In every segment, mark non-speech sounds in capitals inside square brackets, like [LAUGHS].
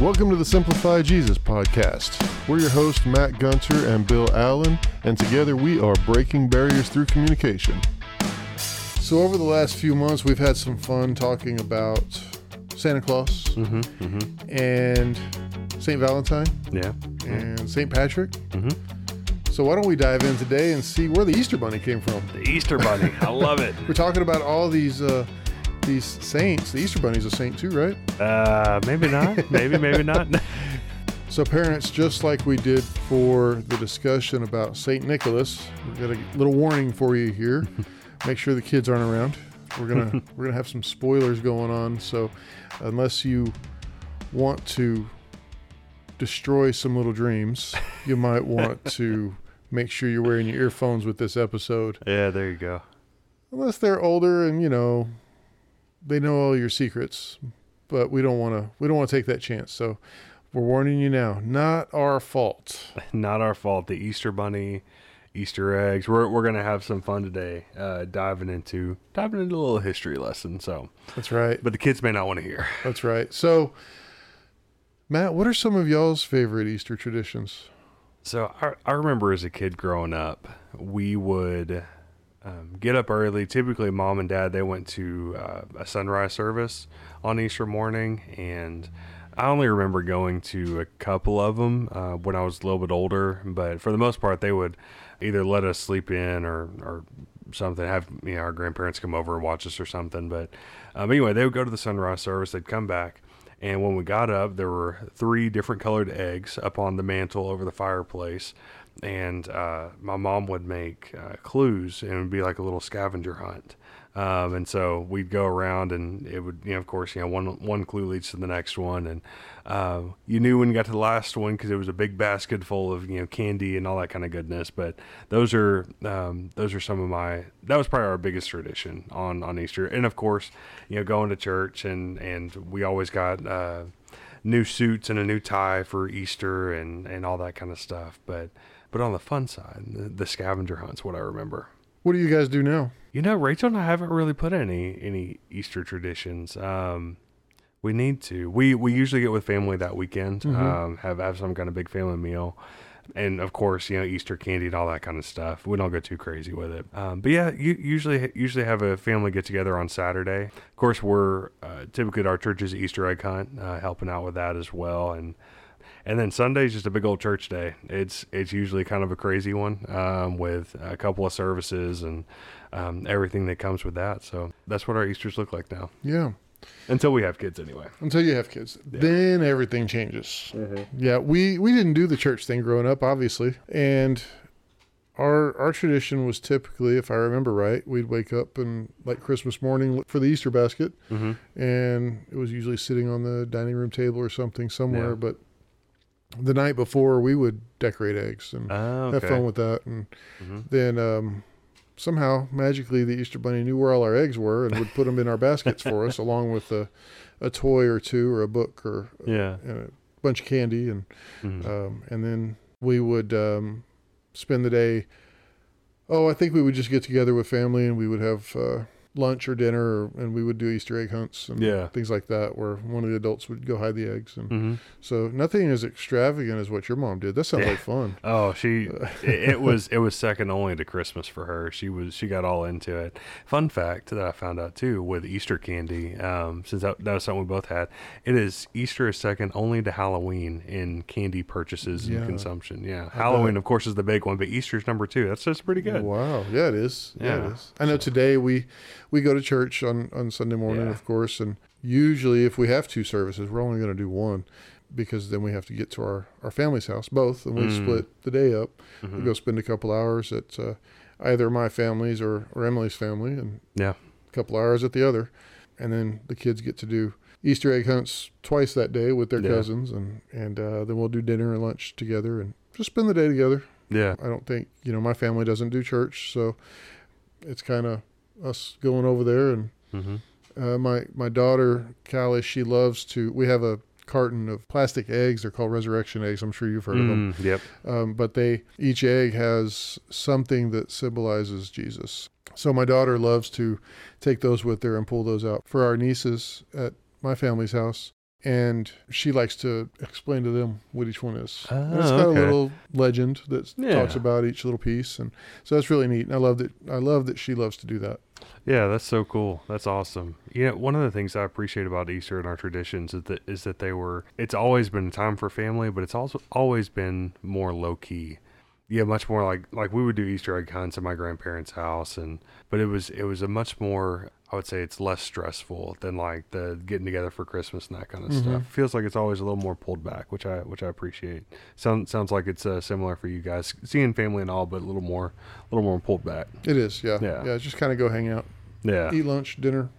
Welcome to the Simplify Jesus podcast. We're your hosts, Matt Gunter and Bill Allen, and together we are breaking barriers through communication. So, over the last few months, we've had some fun talking about Santa Claus mm-hmm, mm-hmm. and St. Valentine Yeah. Mm-hmm. and St. Patrick. So, why don't we dive in today and see where the Easter Bunny came from? The Easter Bunny. I love it. [LAUGHS] We're talking about all these uh, these saints. The Easter Bunny's a saint too, right? Uh, maybe not. Maybe, maybe not. [LAUGHS] [LAUGHS] So, parents, just like we did for the discussion about St. Nicholas, we've got a little warning for you here. [LAUGHS] Make sure the kids aren't around. We're gonna we're gonna have some spoilers going on. So, unless you want to destroy some little dreams, you might want to make sure you're wearing your earphones with this episode. yeah, there you go. Unless they're older and you know they know all your secrets, but we don't want to we don't want to take that chance. So, we're warning you now. Not our fault. [LAUGHS] Not our fault. The Easter Bunny, Easter eggs. We're we're gonna have some fun today, uh, diving into diving into a little history lesson. So, That's right. but the kids may not want to hear. [LAUGHS] That's right. So, Matt, what are some of y'all's favorite Easter traditions? So I, I remember as a kid growing up, we would um, get up early. Typically, mom and dad they went to uh, a sunrise service on Easter morning, and I only remember going to a couple of them uh, when I was a little bit older. But for the most part, they would either let us sleep in or or something. Have you know our grandparents come over and watch us or something. But um, anyway, they would go to the sunrise service. They'd come back. And when we got up, there were three different colored eggs up on the mantle over the fireplace. And uh, my mom would make uh, clues, and it would be like a little scavenger hunt. Um, and so we'd go around, and it would, you know, of course, you know, one one clue leads to the next one, and uh, you knew when you got to the last one because it was a big basket full of you know candy and all that kind of goodness. But those are um, those are some of my that was probably our biggest tradition on on Easter, and of course, you know, going to church, and and we always got. Uh, new suits and a new tie for Easter and, and all that kind of stuff. But but on the fun side, the, the scavenger hunt's what I remember. What do you guys do now? You know, Rachel and I haven't really put any any Easter traditions. Um, we need to. We we usually get with family that weekend. Um, have have some kind of big family meal, and of course, you know, Easter candy and all that kind of stuff. We don't go too crazy with it. Um, but yeah, you usually usually have a family get together on Saturday. Of course, we're uh, typically at our church's Easter egg hunt, uh, helping out with that as well, and. And then Sunday's just a big old church day. It's it's usually kind of a crazy one um, with a couple of services and um, everything that comes with that. So that's what our Easter's look like now. Yeah, Until we have kids, anyway. until you have kids, then everything changes. Yeah, we we didn't do the church thing growing up, obviously, and our our tradition was typically, if I remember right, we'd wake up and like Christmas morning look for the Easter basket, Mm-hmm. and it was usually sitting on the dining room table or something somewhere. Yeah. But the night before, we would decorate eggs and Oh, have fun with that, and Mhm. then um, somehow magically the Easter Bunny knew where all our eggs were and would put them in our baskets for us, [LAUGHS] along with a, a toy or two or a book or Yeah. and a bunch of candy, and Mhm. um, and then we would um, spend the day. Oh, I think we would just get together with family and we would have uh, lunch or dinner, or, and we would do Easter egg hunts and Yeah. things like that, where one of the adults would go hide the eggs, and Mhm. so nothing as extravagant as what your mom did. That sounds Yeah. like [LAUGHS] fun. Oh, she [LAUGHS] it, was it was second only to Christmas for her. She was she got all into it. Fun fact that I found out too with Easter candy, um, since that, that was something we both had. It is Easter is second only to Halloween in candy purchases Yeah. and consumption. Yeah, Halloween of course is the big one, but Easter's number two. That's just pretty good. Wow. Yeah, it is. Yeah, Yeah. it is. I know today we we go to church on on Sunday morning, Yeah. of course, and usually if we have two services, we're only going to do one because then we have to get to our our family's house both, and we Mm. split the day up. Mhm. We go spend a couple hours at uh, either my family's or or Emily's family, and Yeah. a couple hours at the other, and then the kids get to do. Easter egg hunts twice that day with their Yeah. cousins, and and uh, then we'll do dinner and lunch together, and just spend the day together. Yeah. I don't think you know my family doesn't do church, so it's kind of us going over there. And Mm-hmm. uh, my my daughter Callie, she loves to. We have a carton of plastic eggs. They're called resurrection eggs. I'm sure you've heard of them. Mm, yep. Um, but they each egg has something that symbolizes Jesus. So my daughter loves to take those with her and pull those out for our nieces at my family's house. and she likes to explain to them what each one is. And Oh, it's got okay. a little legend that Yeah. talks about each little piece, and so that's really neat. And I love that. I love that she loves to do that. Yeah, that's so cool. That's awesome. You know, one of the things I appreciate about Easter and our traditions is that is that they were. It's always been a time for family, but it's also always been more low key. Yeah, much more like like we would do Easter egg hunts at my grandparents' house, and but it was it was a much more. I would say it's less stressful than like the getting together for Christmas and that kind of Mhm. stuff. Feels like it's always a little more pulled back, which I which I appreciate. Sounds sounds like it's uh, similar for you guys, seeing family and all, but a little more a little more pulled back. It is, yeah, Yeah. yeah. Just kind of go hang out, Yeah, eat lunch, dinner,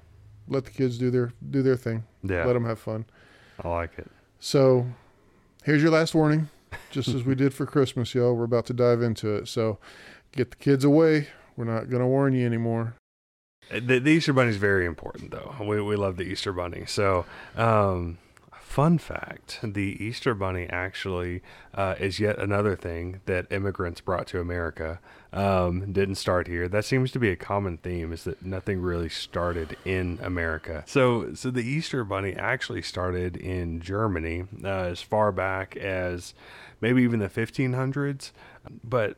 let the kids do their do their thing, yeah, let them have fun. I like it. So, here's your last warning. Just as we did for Christmas, y'all, we're about to dive into it. So, get the kids away. We're not going to warn you anymore. Uh, The, the Easter Bunny is very important, though. We we love the Easter Bunny. So, um, fun fact: the Easter Bunny actually uh, is yet another thing that immigrants brought to America. Um, didn't start here. That seems to be a common theme: is that nothing really started in America. So, so the Easter Bunny actually started in Germany uh, as far back as maybe even the 1500s, but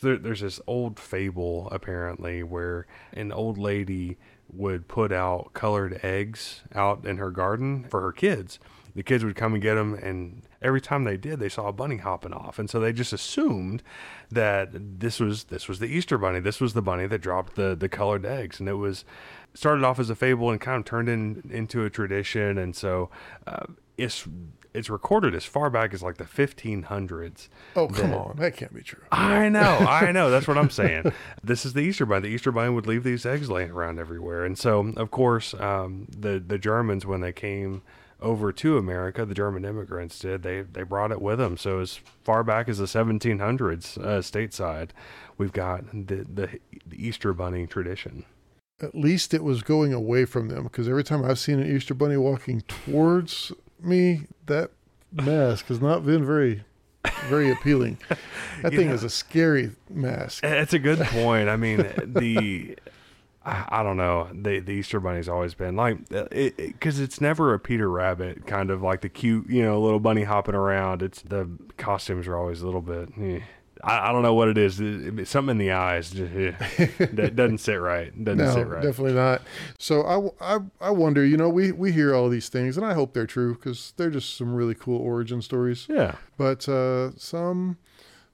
there, there's this old fable apparently where an old lady would put out colored eggs out in her garden for her kids. The kids would come and get them, and every time they did, they saw a bunny hopping off, and so they just assumed that this was this was the Easter bunny. This was the bunny that dropped the the colored eggs, and it was started off as a fable and kind of turned in, into a tradition, and so uh, it's it's recorded as far back as like the 1500s. Oh, come that- on. That can't be true. I know, [LAUGHS] I know. That's what I'm saying. This is the Easter bunny. The Easter bunny would leave these eggs laying around everywhere, and so of course, um, the the Germans when they came over to America, the German immigrants did. They they brought it with them. So as far back as the 1700s, uh, stateside, we've got the, the the Easter bunny tradition. At least it was going away from them because every time I've seen an Easter bunny walking towards me, that mask has not been very, very appealing. [LAUGHS] That thing know- is a scary mask. That's a good point. I mean, the I, I don't know. The the Easter bunny's always been like it because it's never a Peter Rabbit kind of like the cute you know little bunny hopping around. It's the costumes are always a little bit. eh. I, I don't know what it is. It- it- something in the eyes just, eh, [LAUGHS] that doesn't sit right. Doesn't No, sit right. definitely not. So I, I, I wonder, you know, we, we hear all these things and I hope they're true because they're just some really cool origin stories. Yeah, But uh, some,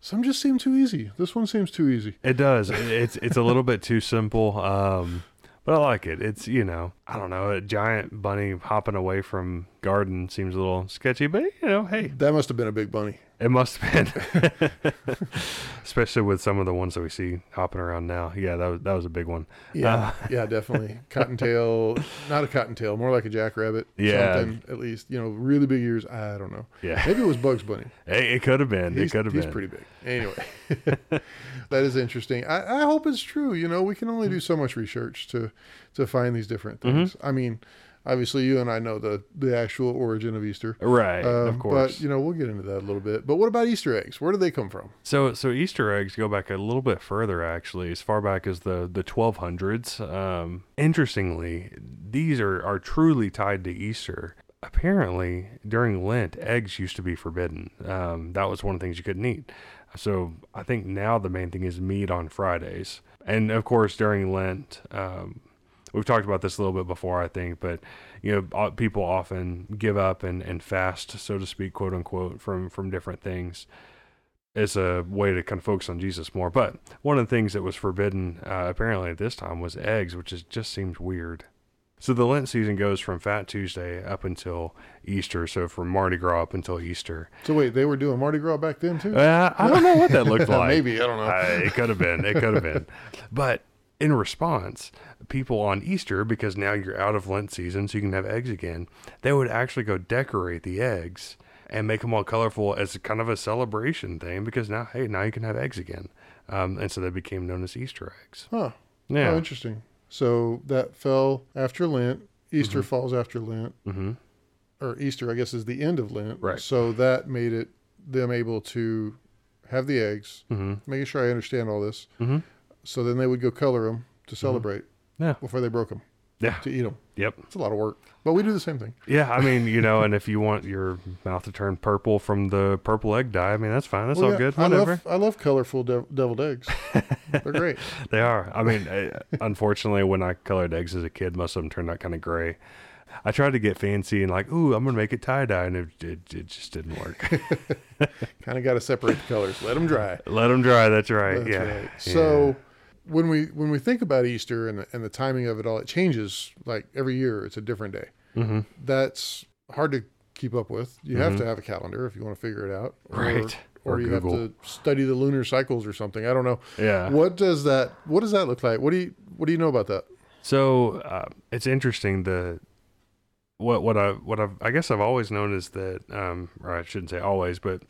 some just seem too easy. This one seems too easy. it does. It's it's a little bit too simple. Um, but I like it. It's you know I don't know a giant bunny hopping away from garden seems a little sketchy, but you know hey That must have been a big bunny. It must have been, [LAUGHS] [LAUGHS] especially with some of the ones that we see hopping around now. Yeah, that was that was a big one. Yeah, [LAUGHS] yeah, definitely. Cottontail, not a cottontail, more like a jackrabbit. Yeah. something at least. You know, really big ears. I don't know. Yeah, Maybe it was Bugs Bunny. Hey, it could have been. He's, it could have he's been. pretty big. Anyway, that is interesting. I, I hope it's true. You know, we can only do so much research to to find these different Mm-hmm. things. I mean, obviously, you and I know the the actual origin of Easter. right, Um, of course. But you know, we'll get into that a little bit. But what about Easter eggs? Where do they come from? So, so Easter eggs go back a little bit further, actually, as far back as the the 1200s. Um, interestingly, these are are truly tied to Easter. Apparently, during Lent, eggs used to be forbidden. Um, that was one of the things you couldn't eat. So, I think now the main thing is meat on Fridays, and of course during Lent. Um, We've talked about this a little bit before, I think, but you know, uh, people often give up and, and fast, so to speak, quote unquote, from from different things as a way to kind of focus on Jesus more. But one of the things that was forbidden uh, apparently at this time was eggs, which is, just seems weird. So the Lent season goes from Fat Tuesday up until Easter. So from Mardi Gras up until Easter. So wait, they were doing Mardi Gras back then too. Uh, I don't know what that looked [LAUGHS] like. Maybe I don't know. Uh, it could have been. It could have been. [LAUGHS] But in response, people on Easter, because now you're out of Lent season, so you can have eggs again, they would actually go decorate the eggs and make them all colorful as kind of a celebration thing because now, hey, now you can have eggs again. Um, and so they became known as Easter eggs. huh. Yeah. Oh, interesting. So that fell after Lent. Easter Mm-hmm. falls after Lent, hmm or Easter, I guess, is the end of Lent. Right. So that made it them able to have the eggs. hmm Making sure I understand all this. hmm So then they would go color them to celebrate Mm-hmm. Yeah. before they broke them. Yeah. to eat them. Yep. It's a lot of work, but we do the same thing. Yeah, I mean, you know, [LAUGHS] and if you want your mouth to turn purple from the purple egg dye, I mean, that's fine. That's Well, all yeah, good. I Whatever. love I love colorful dev- deviled eggs. They're [LAUGHS] great. They are. I mean, unfortunately, when I colored eggs as a kid, most of them turned out kind of gray. I tried to get fancy and like, ooh, I'm gonna make it tie dye, and it, it it just didn't work. [LAUGHS] kind of got to separate the colors. Let them dry. Let them dry. That's right. That's yeah. right. So when we when we think about Easter and the, and the timing of it all, it changes like every year. It's a different day. hmm That's hard to keep up with. You have Mhm. to have a calendar if you want to figure it out. Or, Right. Or, Or you Google. have to study the lunar cycles or something. I don't know. Yeah. What does that What does that look like? What do you What do you know about that? So uh, it's interesting. The what what I what I've, I guess I've always known is that, um, or I shouldn't say always, but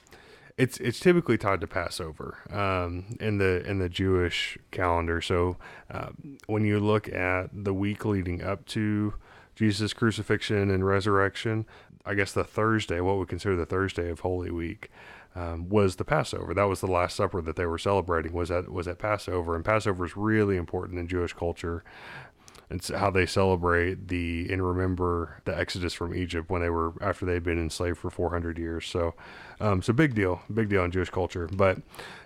it's it's typically tied to Passover um, in the in the Jewish calendar. So um, when you look at the week leading up to Jesus' crucifixion and resurrection, I guess the Thursday, what we consider the Thursday of Holy Week, um, was the Passover. That was the Last Supper that they were celebrating. Was at was at Passover, and Passover is really important in Jewish culture. It's how they celebrate the and remember the Exodus from Egypt when they were after they'd been enslaved for 400 years. So, um, so big deal, big deal in Jewish culture. But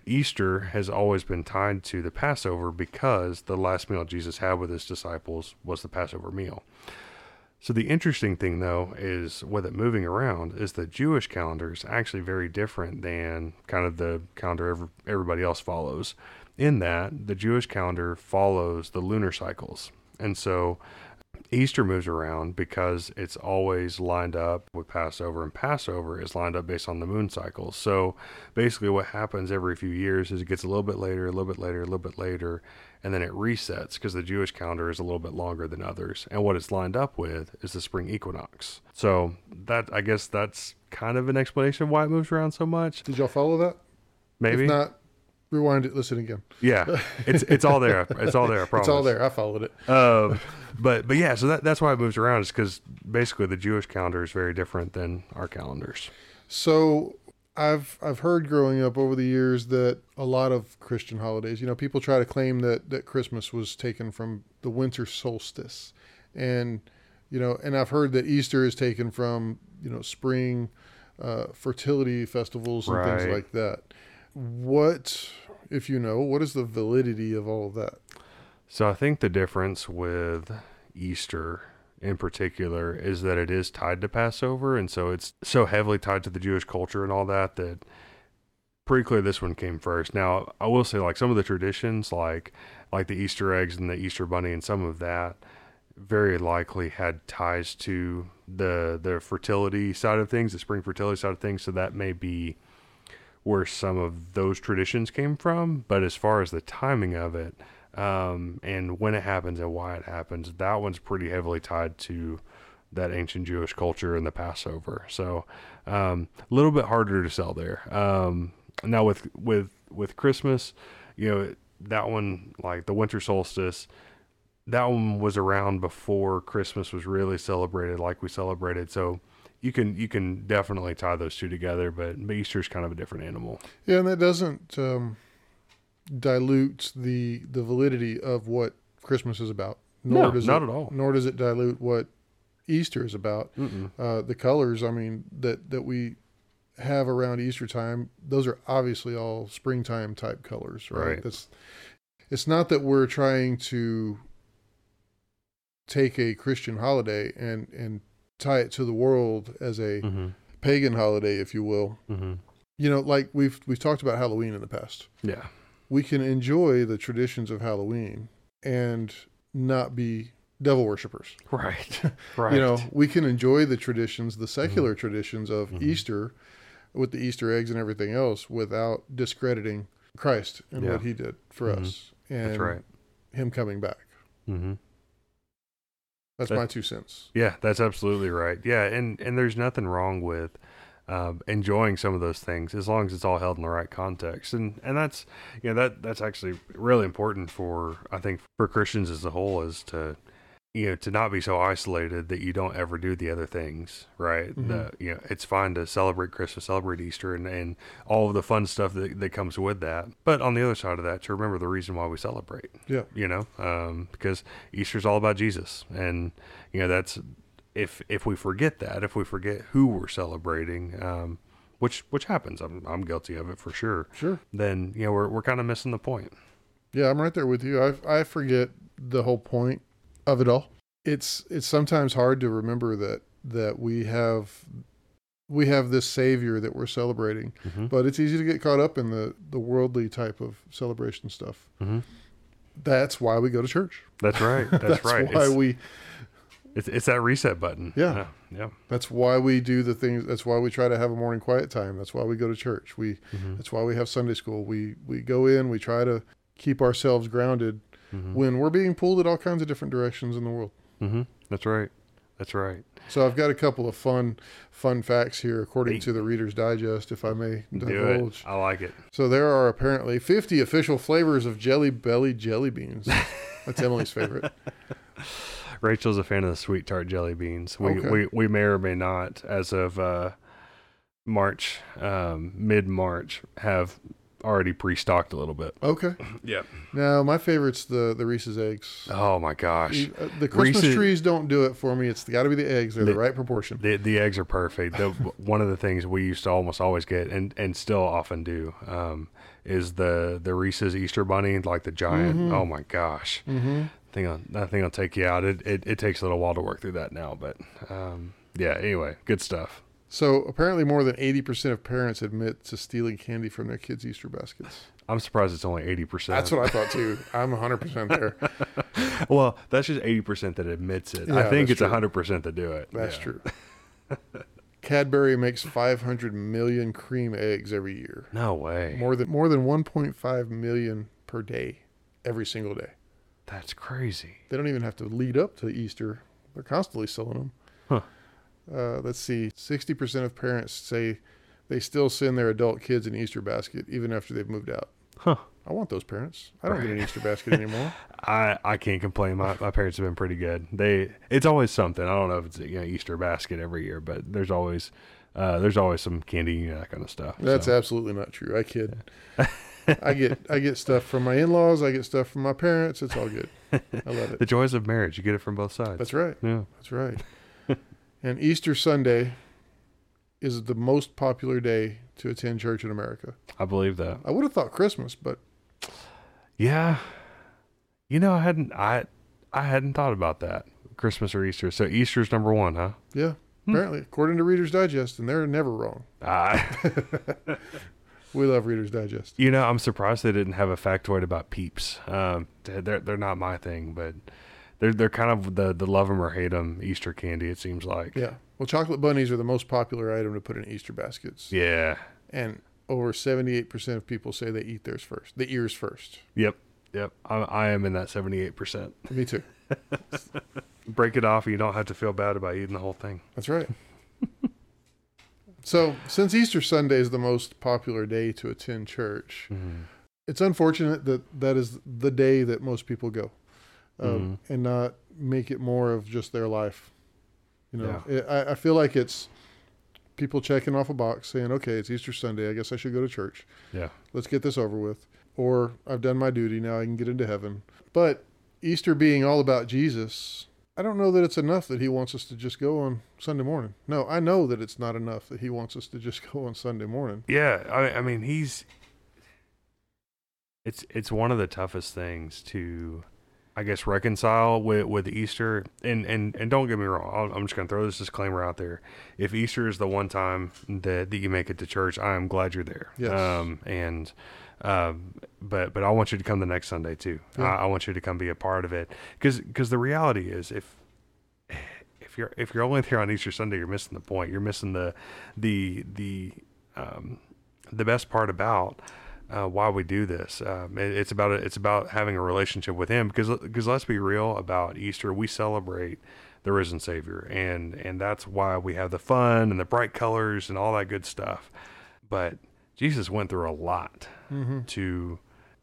Easter has always been tied to the Passover because the last meal Jesus had with his disciples was the Passover meal. So the interesting thing, though, is with it moving around, is the Jewish calendar is actually very different than kind of the calendar every, everybody else follows. In that, the Jewish calendar follows the lunar cycles, and so Easter moves around because it's always lined up with Passover, and Passover is lined up based on the moon cycles. So basically, what happens every few years is it gets a little bit later, a little bit later, a little bit later, and then it resets because the Jewish calendar is a little bit longer than others. And what it's lined up with is the spring equinox. So that I guess that's kind of an explanation of why it moves around so much. Did y'all follow that? Maybe. If not, rewind it. Listen again. yeah. It's it's all there. It's all there. I promise. [LAUGHS] It's all there. I followed it. Um, but but yeah, so that, that's why it moves around is because basically the Jewish calendar is very different than our calendars. So I've I've heard growing up over the years that a lot of Christian holidays, you know, people try to claim that that Christmas was taken from the winter solstice, and you know, and I've heard that Easter is taken from you know spring uh, fertility festivals and things like that. What, if you know, what is the validity of all of that? So I think the difference with Easter in particular is that it is tied to Passover, and so it's so heavily tied to the Jewish culture and all that that pretty clear this one came first. Now I will say like some of the traditions like like the Easter eggs and the Easter bunny and some of that very likely had ties to the the fertility side of things, the spring fertility side of things. So that may be where some of those traditions came from. But as far as the timing of it, um, and when it happens and why it happens, that one's pretty heavily tied to that ancient Jewish culture and the Passover. So um, a little bit harder to sell there. Um, now with with with Christmas, you know that one like the winter solstice. That one was around before Christmas was really celebrated like we celebrated. So you can you can definitely tie those two together, but Easter's kind of a different animal. Yeah, and that doesn't um, dilute the the validity of what Christmas is about. No, does not it, at all. Nor does it dilute what Easter is about. Uh, the colors, I mean, that that we have around Easter time, those are obviously all springtime type colors, right? Right. That's it's not that we're trying to take a Christian holiday and and tie it to the world as a Mm-hmm. pagan holiday, if you will. Mm-hmm. You know, like we've we've talked about Halloween in the past. Yeah. We can enjoy the traditions of Halloween and not be devil worshippers. [LAUGHS] Right. Right. [LAUGHS] You know, we can enjoy the traditions, the secular traditions of Mhm. Easter with the Easter eggs and everything else without discrediting Christ and Yeah. what he did for Mhm. us and That's right. him coming back. That's That- my two cents. Yeah, that's absolutely right. Yeah, and and there's nothing wrong with um, enjoying some of those things as long as it's all held in the right context, and and that's you know that that's actually really important for I think for Christians as a whole is to you know to not be so isolated that you don't ever do the other things right Mm-hmm. the, you know it's fine to celebrate christmas celebrate easter and, and all of the fun stuff that, that comes with that but on the other side of that to remember the reason why we celebrate Yeah. you know um, because easter's all about jesus and you know that's if if we forget that if we forget who we're celebrating um, which which happens I'm, I'm guilty of it for sure Sure. then you know we're, we're kind of missing the point Yeah, I'm right there with you. I I forget the whole point of it all. It's it's sometimes hard to remember that that we have we have this savior that we're celebrating, Mhm. but it's easy to get caught up in the the worldly type of celebration stuff. Mhm. That's why we go to church. that's right [LAUGHS] that's, That's right why it's, we it's, it's that reset button Yeah. yeah yeah that's why we do the things that's why we try to have a morning quiet time. That's why we go to church. We Mhm. that's why we have Sunday school. We we go in, we try to keep ourselves grounded Mhm. when we're being pulled in all kinds of different directions in the world. Mm-hmm. That's right. That's right. So I've got a couple of fun, fun facts here, according Hey. to the Reader's Digest, if I may divulge. I like it. So there are apparently 50 official flavors of Jelly Belly jelly beans. [LAUGHS] That's Emily's favorite. Rachel's a fan of the sweet tart jelly beans. We Okay. we, we may or may not, as of uh, March, um, mid March, have already pre-stocked a little bit. Okay. [CLEARS THROAT] Yeah. Now my favorite's the the Reese's eggs. Oh my gosh. Uh, The Christmas Reese's- trees don't do it for me. It's got to be the eggs. They're the, The- right proportion. The the eggs are perfect. The, [LAUGHS] one of the things we used to almost always get, and, and still often do, um, is the the Reese's Easter Bunny, like the giant. Mhm. Oh my gosh, hmm thing on that thing will take you out. It, it it takes a little while to work through that now, but um, yeah. Anyway, good stuff. So apparently, more than 80% of parents admit to stealing candy from their kids' Easter baskets. I'm surprised it's only eighty percent. That's what I thought too. [LAUGHS] I'm 100% there. well, that's just eighty percent that admits it. I think it's true. hundred percent that do it. That's Yeah. true. [LAUGHS] Cadbury makes 500 million cream eggs every year. No way. More than more than 1.5 million per day, every single day. That's crazy. They don't even have to lead up to Easter. They're constantly selling them. Uh, let's see. 60% of parents say they still send their adult kids an Easter basket even after they've moved out. Huh. I want those parents. I don't get an Easter basket [LAUGHS] anymore. I, I can't complain. My, my parents have been pretty good. They it's always something. I don't know if it's you know Easter basket every year, but there's always uh, there's always some candy you know, that kind of stuff. That's so. absolutely not true. I kid. [LAUGHS] I get I get stuff from my in-laws. I get stuff from my parents. It's all good. I love it. [LAUGHS] the joys of marriage. You get it from both sides. That's right. yeah. That's right. And Easter Sunday is the most popular day to attend church in America. I believe that. I would have thought Christmas, but Yeah. You know, I hadn't I I hadn't thought about that. Christmas or Easter. So Easter's number one, huh? yeah, Hmm. apparently, according to Reader's Digest, and they're never wrong. I [LAUGHS] We love Reader's Digest. You know, I'm surprised they didn't have a factoid about peeps. Um, they're they're not my thing, but they're they're kind of the the love them or hate them Easter candy. It seems like. Yeah. Well, chocolate bunnies are the most popular item to put in Easter baskets, Yeah. and over 78% of people say they eat theirs first, the ears first. Yep. Yep. I, I am in that 78 percent. Me too. [LAUGHS] Break it off, and you don't have to feel bad about eating the whole thing. That's right. so, since Easter Sunday is the most popular day to attend church, mm-hmm. it's unfortunate that that is the day that most people go, um, and not make it more of just their life. You know, it, I, I feel like it's people checking off a box saying, "Okay, it's Easter Sunday. I guess I should go to church. Yeah. Let's get this over with." Or I've done my duty. Now I can get into heaven. But Easter being all about Jesus, I don't know that it's enough that he wants us to just go on Sunday morning. No, I know that it's not enough that he wants us to just [LAUGHS] go on Sunday morning. Yeah. I, I mean, he's. It's it's one of the toughest things to, I guess, reconcile with with Easter. And and and don't get me wrong. I'll, I'm just gonna throw this disclaimer out there. If Easter is the one time that, that you make it to church, I am glad you're there. Yes. Um. And. Um, but but I want you to come the next Sunday too. Yeah. I, I want you to come be a part of it because because the reality is if if you're if you're only there on Easter Sunday, you're missing the point. You're missing the the the um, the best part about uh, why we do this. Um, it, it's about it's about having a relationship with Him because because let's be real about Easter. We celebrate the risen Savior, and and that's why we have the fun and the bright colors and all that good stuff. But Jesus went through a lot Mm-hmm. to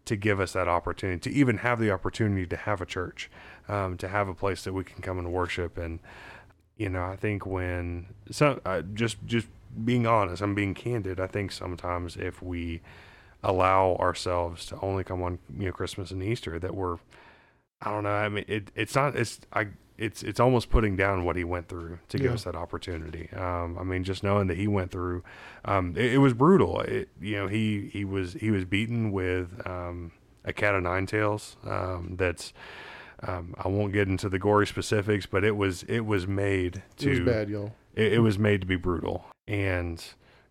to give us that opportunity to even have the opportunity to have a church um, to have a place that we can come and worship. And you know, I think when some uh, just just being honest, I'm being candid. I think sometimes if we allow ourselves to only come on you know Christmas and Easter, that we're I don't know. I mean, it, it's not. It's I. It's it's almost putting down what he went through to give Yeah. us that opportunity. Um, I mean, just knowing that he went through, um, it, it was brutal. It, you know, he he was he was beaten with um, a cat of nine tails. Um, that's um, I won't get into the gory specifics, but it was it was made to It was bad, y'all. it, it was made to be brutal and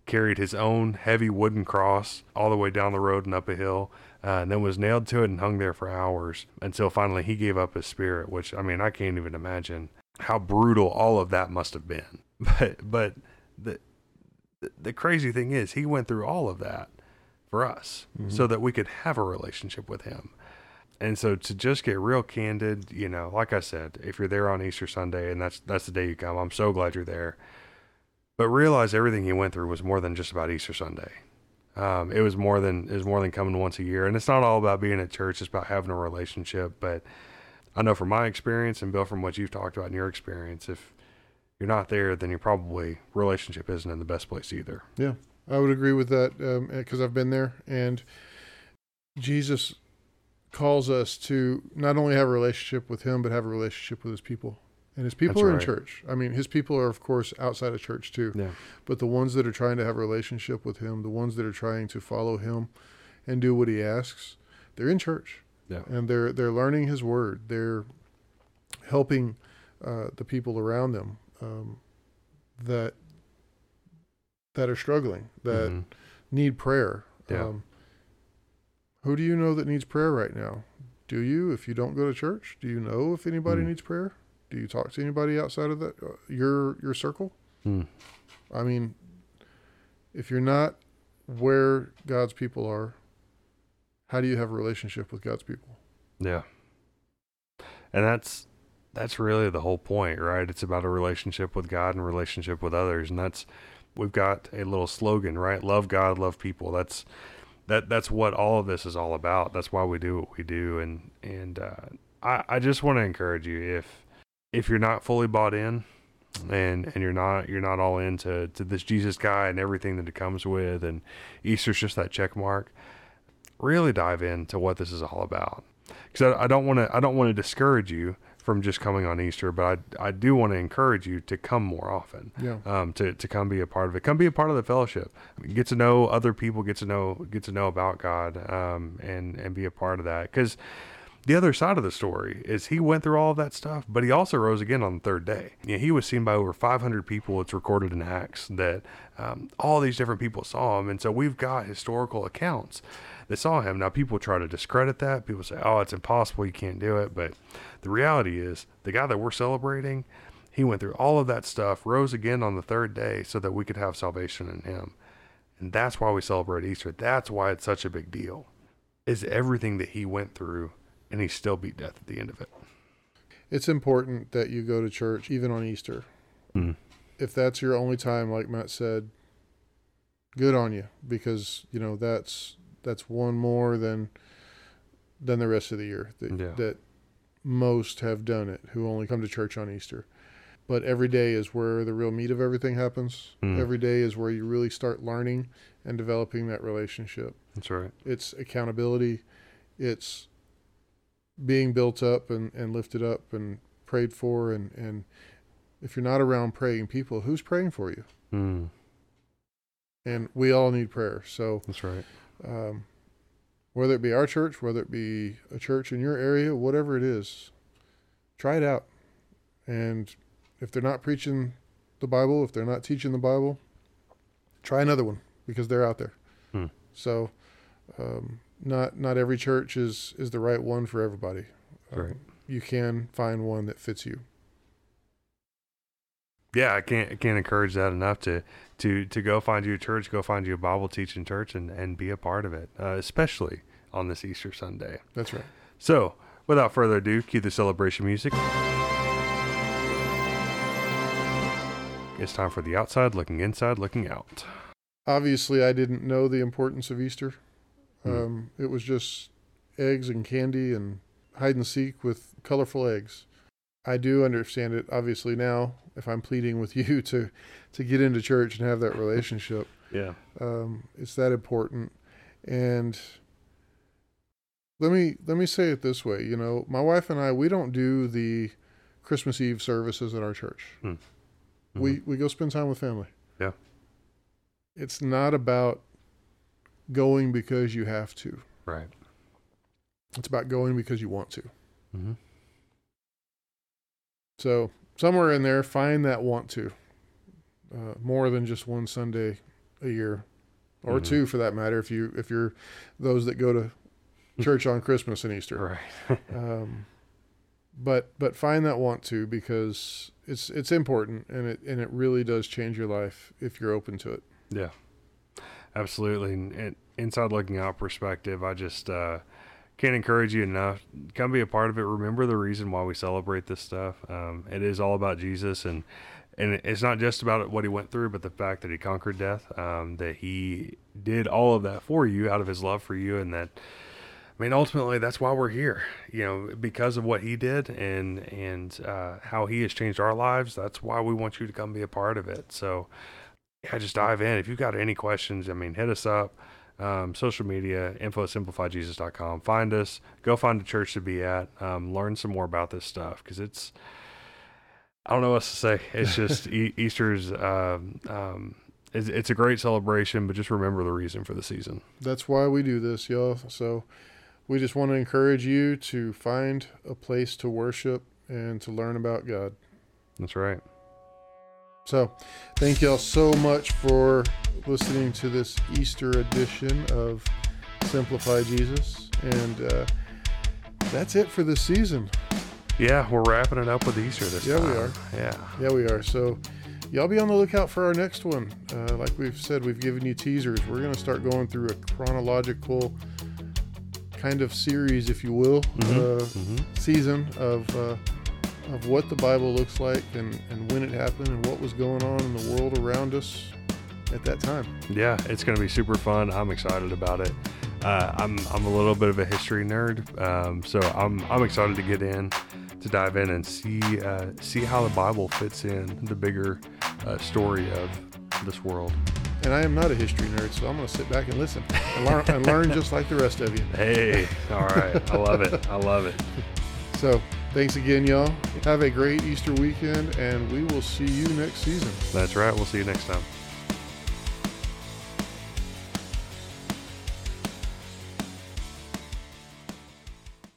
carried his own heavy wooden cross all the way down the road and up a hill uh, and then was nailed to it and hung there for hours until finally he gave up his spirit which i mean i can't even imagine how brutal all of that must have been. [LAUGHS] But but the the, the crazy thing is he went through all of that for us so that we could have a relationship with him. And so to just get real candid, you know, like I said, if you're there on Easter Sunday and that's that's the day you come, I'm so glad you're there. But realize everything you went through was more than just about Easter Sunday. Um, it was more than it was more than coming once a year, and it's not all about being at church. It's about having a relationship. But I know from my experience, and Bill, from what you've talked about in your experience, if you're not there, then your probably relationship isn't in the best place either. Yeah, I would agree with that because I've been there, and Jesus calls us to not only have a relationship with Him, but have a relationship with His people. And His people That's are in church. I mean, His people are, of course, outside of church too. Yeah, But the ones that are trying to have a relationship with Him, the ones that are trying to follow Him and do what He asks, they're in church. Yeah. And they're they're learning His word. They're helping uh, the people around them um, that that are struggling, that Mhm. need prayer. Yeah. Um, who do you know that needs prayer right now? Do you? If you don't go to church, do you know if anybody Mm. needs prayer? Do you talk to anybody outside of that uh, your your circle? Mm. I mean, if you're not where God's people are, how do you have a relationship with God's people? Yeah. And that's that's really the whole point, right? It's about a relationship with God and relationship with others. And that's we've got a little slogan, right? Love God, love people. That's that that's what all of this is all about. That's why we do what we do. And and uh, I, I just want to encourage you if if you're not fully bought in and and you're not you're not all into to this Jesus guy and everything that it comes with and Easter's just that check mark, really dive into what this is all about because I, I don't want to I don't want to discourage you from just coming on Easter, but I I do want to encourage you to come more often. Yeah. Um, to, to come be a part of it, come be a part of the fellowship, get to know other people, get to know get to know about God, um, and and be a part of that. Because the other side of the story is he went through all of that stuff, but he also rose again on the third day. You know, he was seen by over 500 people. It's recorded in Acts that um, all these different people saw him, and so we've got historical accounts that saw him. Now, people try to discredit that. People say, "Oh, it's impossible. You can't do it." But the reality is, the guy that we're celebrating, he went through all of that stuff, rose again on the third day, so that we could have salvation in him. And that's why we celebrate Easter. That's why it's such a big deal. Is everything that he went through, and he still beat death at the end of it. It's important that you go to church even on Easter. Mm. If that's your only time, like Matt said, good on you because you know that's that's one more than than the rest of the year that, Yeah. that most have done it who only come to church on Easter. But every day is where the real meat of everything happens. Mm. Every day is where you really start learning and developing that relationship. That's right. It's accountability. It's being built up and, and lifted up and prayed for. And, and if you're not around praying people, who's praying for you? Mm. And we all need prayer. So, That's right. um, whether it be our church, whether it be a church in your area, whatever it is, try it out. And if they're not preaching the Bible, if they're not teaching the Bible, try another one because they're out there. Hmm. So, um, not not every church is is the right one for everybody. Um, You can find one that fits you. Yeah, I can't I can't encourage that enough to to to go find you a church, go find you a Bible teaching church, and and be a part of it, uh, especially on this Easter Sunday. That's right. So, without further ado, cue the celebration music. It's time for the outside looking inside, looking out. Obviously, I didn't know the importance of Easter. Hmm. Um, it was just eggs and candy and hide and seek with colorful eggs. I do understand it obviously now if I'm pleading with [LAUGHS] you to to get into church and have that relationship. Yeah. Um, it's that important. And let me let me say it this way, you know, my wife and I we don't do the Christmas Eve services at our church. Hmm. We we go spend time with family. Yeah. It's not about going because you have to. Right. It's about going because you want to. Mm-hmm. So somewhere in there, find that want to. Uh, more than just one Sunday a year, or Mhm. two for that matter. If you if you're those that go to [LAUGHS] church on Christmas and Easter, Right. [LAUGHS] um, but but find that want to because it's it's important and it and it really does change your life if you're open to it. Yeah, absolutely. And, inside looking out perspective, I just uh, can't encourage you enough. Come be a part of it. Remember the reason why we celebrate this stuff. Um, it is all about Jesus, and and it's not just about what he went through, but the fact that he conquered death. Um, that he did all of that for you out of his love for you, and that. I mean, ultimately, that's why we're here. You know, because of what he did and and uh, how he has changed our lives. That's why we want you to come be a part of it. So, yeah, just dive in. If you've got any questions, I mean, hit us up. Um, social media, info at simplifyjesus.com. Find us. Go find a church to be at. Um, learn some more about this stuff because it's, I don't know what to say. It's [LAUGHS] just e- Easter's, um, um, it's, it's a great celebration, but just remember the reason for the season. That's why we do this, y'all. So we just want to encourage you to find a place to worship and to learn about God. That's right. So, thank y'all so much for listening to this Easter edition of Simplify Jesus. And uh, that's it for this season. Yeah, we're wrapping it up with Easter this Yeah, time. we are. Yeah. Yeah, we are. So, y'all be on the lookout for our next one. Uh, like we've said, we've given you teasers. We're going to start going through a chronological kind of series, if you will, Mhm. uh, hmm season of. Of what the Bible looks like and, and when it happened and what was going on in the world around us at that time. Yeah, it's going to be super fun. I'm excited about it. Uh, I'm I'm a little bit of a history nerd, um, so I'm I'm excited to get in, to dive in and see uh, see how the Bible fits in the bigger uh, story of this world. And I am not a history nerd, so I'm going to sit back and listen and learn, and learn just like the rest of you. [LAUGHS] Hey, all right, I love it. I love it. So, thanks again, y'all. Have a great Easter weekend, and we will see you next season. That's right. We'll see you next time.